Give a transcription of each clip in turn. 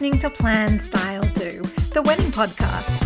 listening to Plan Style Do, the wedding podcast.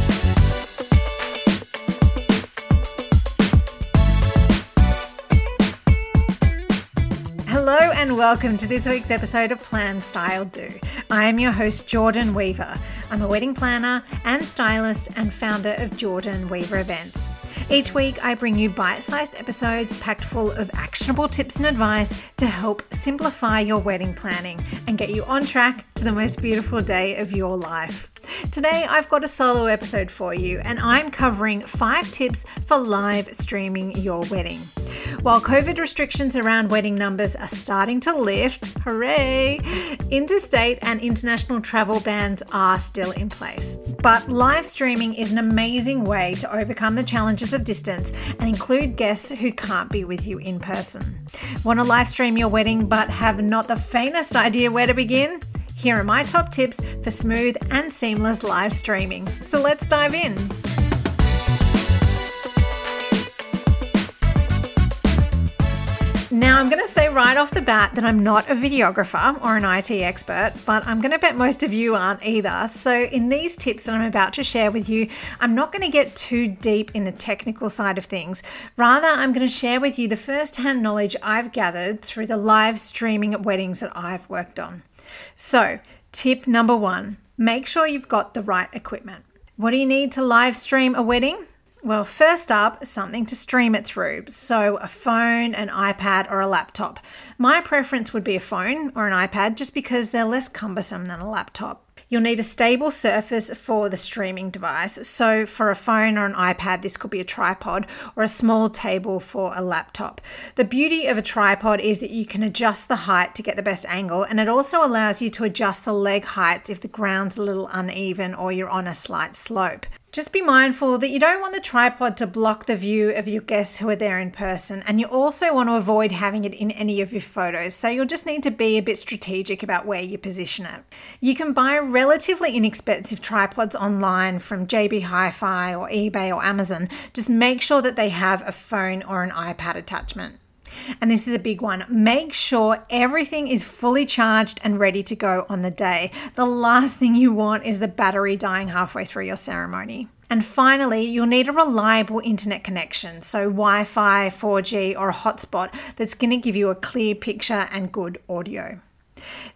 Hello and welcome to this week's episode of Plan Style Do. I am your host, Jordan Weaver. I'm a wedding planner and stylist and founder of Jordan Weaver Events. Each week, I bring you bite sized episodes packed full of actionable tips and advice to help simplify your wedding planning and get you on track to the most beautiful day of your life. Today, I've got a solo episode for you, and I'm covering five tips for live streaming your wedding. While COVID restrictions around wedding numbers are starting to lift, hooray, interstate and international travel bans are still in place. But live streaming is an amazing way to overcome the challenges of distance and include guests who can't be with you in person. Want to live stream your wedding but have not the faintest idea where to begin? Here are my top tips for smooth and seamless live streaming. So let's dive in. Now, I'm going to say right off the bat that I'm not a videographer or an IT expert, but I'm going to bet most of you aren't either. So, in these tips that I'm about to share with you, I'm not going to get too deep in the technical side of things. Rather, I'm going to share with you the first hand knowledge I've gathered through the live streaming weddings that I've worked on. So, tip number one make sure you've got the right equipment. What do you need to live stream a wedding? Well, first up, something to stream it through. So, a phone, an iPad, or a laptop. My preference would be a phone or an iPad just because they're less cumbersome than a laptop. You'll need a stable surface for the streaming device. So, for a phone or an iPad, this could be a tripod or a small table for a laptop. The beauty of a tripod is that you can adjust the height to get the best angle, and it also allows you to adjust the leg height if the ground's a little uneven or you're on a slight slope. Just be mindful that you don't want the tripod to block the view of your guests who are there in person, and you also want to avoid having it in any of your photos, so you'll just need to be a bit strategic about where you position it. You can buy relatively inexpensive tripods online from JB Hi Fi or eBay or Amazon. Just make sure that they have a phone or an iPad attachment. And this is a big one. Make sure everything is fully charged and ready to go on the day. The last thing you want is the battery dying halfway through your ceremony. And finally, you'll need a reliable internet connection, so Wi Fi, 4G, or a hotspot that's going to give you a clear picture and good audio.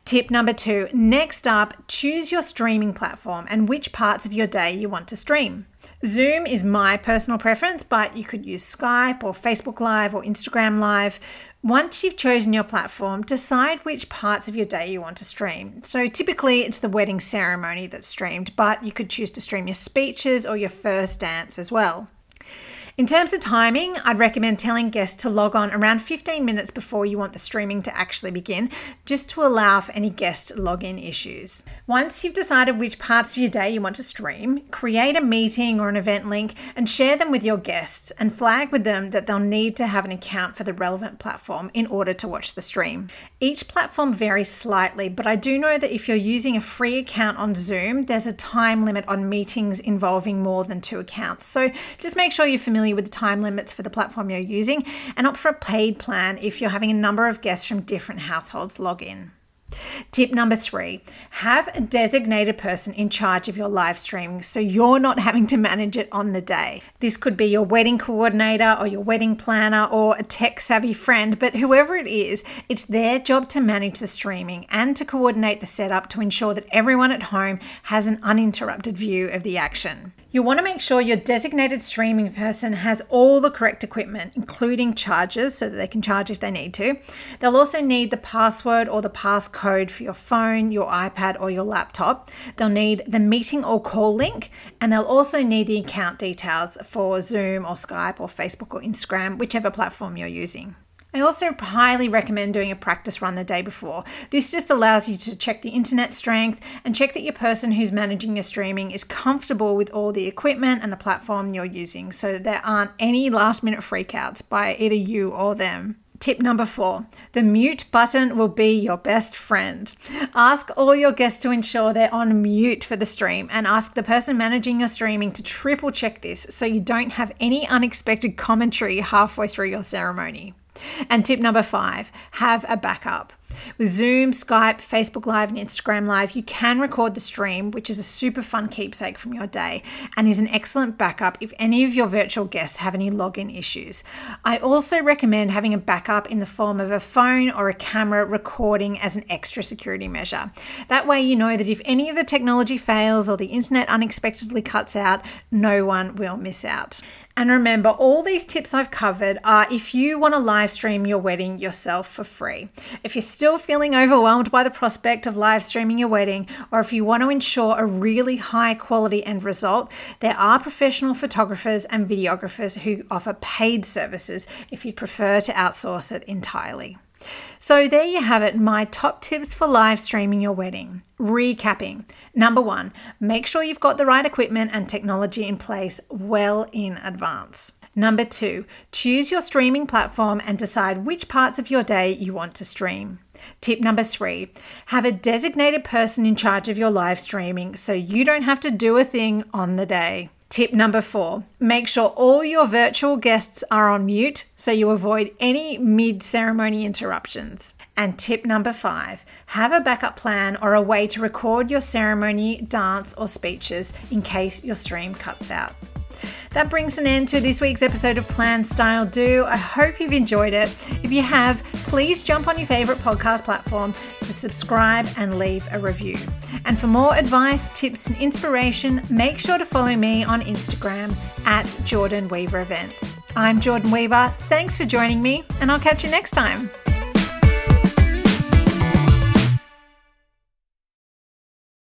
Tip number two next up, choose your streaming platform and which parts of your day you want to stream. Zoom is my personal preference, but you could use Skype or Facebook Live or Instagram Live. Once you've chosen your platform, decide which parts of your day you want to stream. So typically it's the wedding ceremony that's streamed, but you could choose to stream your speeches or your first dance as well. In terms of timing, I'd recommend telling guests to log on around 15 minutes before you want the streaming to actually begin, just to allow for any guest login issues. Once you've decided which parts of your day you want to stream, create a meeting or an event link and share them with your guests and flag with them that they'll need to have an account for the relevant platform in order to watch the stream. Each platform varies slightly, but I do know that if you're using a free account on Zoom, there's a time limit on meetings involving more than two accounts. So just make sure you're familiar familiar with the time limits for the platform you're using and opt for a paid plan if you're having a number of guests from different households log in. Tip number three have a designated person in charge of your live streaming so you're not having to manage it on the day. This could be your wedding coordinator or your wedding planner or a tech savvy friend, but whoever it is, it's their job to manage the streaming and to coordinate the setup to ensure that everyone at home has an uninterrupted view of the action. You'll want to make sure your designated streaming person has all the correct equipment, including chargers, so that they can charge if they need to. They'll also need the password or the passcode for your phone, your iPad, or your laptop. They'll need the meeting or call link, and they'll also need the account details for Zoom or Skype or Facebook or Instagram, whichever platform you're using. I also highly recommend doing a practice run the day before. This just allows you to check the internet strength and check that your person who's managing your streaming is comfortable with all the equipment and the platform you're using so that there aren't any last minute freakouts by either you or them. Tip number four the mute button will be your best friend. Ask all your guests to ensure they're on mute for the stream and ask the person managing your streaming to triple check this so you don't have any unexpected commentary halfway through your ceremony. And tip number five have a backup. With Zoom, Skype, Facebook Live, and Instagram Live, you can record the stream, which is a super fun keepsake from your day and is an excellent backup if any of your virtual guests have any login issues. I also recommend having a backup in the form of a phone or a camera recording as an extra security measure. That way, you know that if any of the technology fails or the internet unexpectedly cuts out, no one will miss out. And remember, all these tips I've covered are if you want to live stream your wedding yourself for free. If you're still feeling overwhelmed by the prospect of live streaming your wedding, or if you want to ensure a really high quality end result, there are professional photographers and videographers who offer paid services if you prefer to outsource it entirely. So, there you have it my top tips for live streaming your wedding. Recapping number one, make sure you've got the right equipment and technology in place well in advance. Number two, choose your streaming platform and decide which parts of your day you want to stream. Tip number three, have a designated person in charge of your live streaming so you don't have to do a thing on the day. Tip number four make sure all your virtual guests are on mute so you avoid any mid ceremony interruptions. And tip number five have a backup plan or a way to record your ceremony, dance, or speeches in case your stream cuts out. That brings an end to this week's episode of Plan Style Do. I hope you've enjoyed it. If you have, please jump on your favorite podcast platform to subscribe and leave a review. And for more advice, tips, and inspiration, make sure to follow me on Instagram at Jordan Weaver Events. I'm Jordan Weaver. Thanks for joining me, and I'll catch you next time.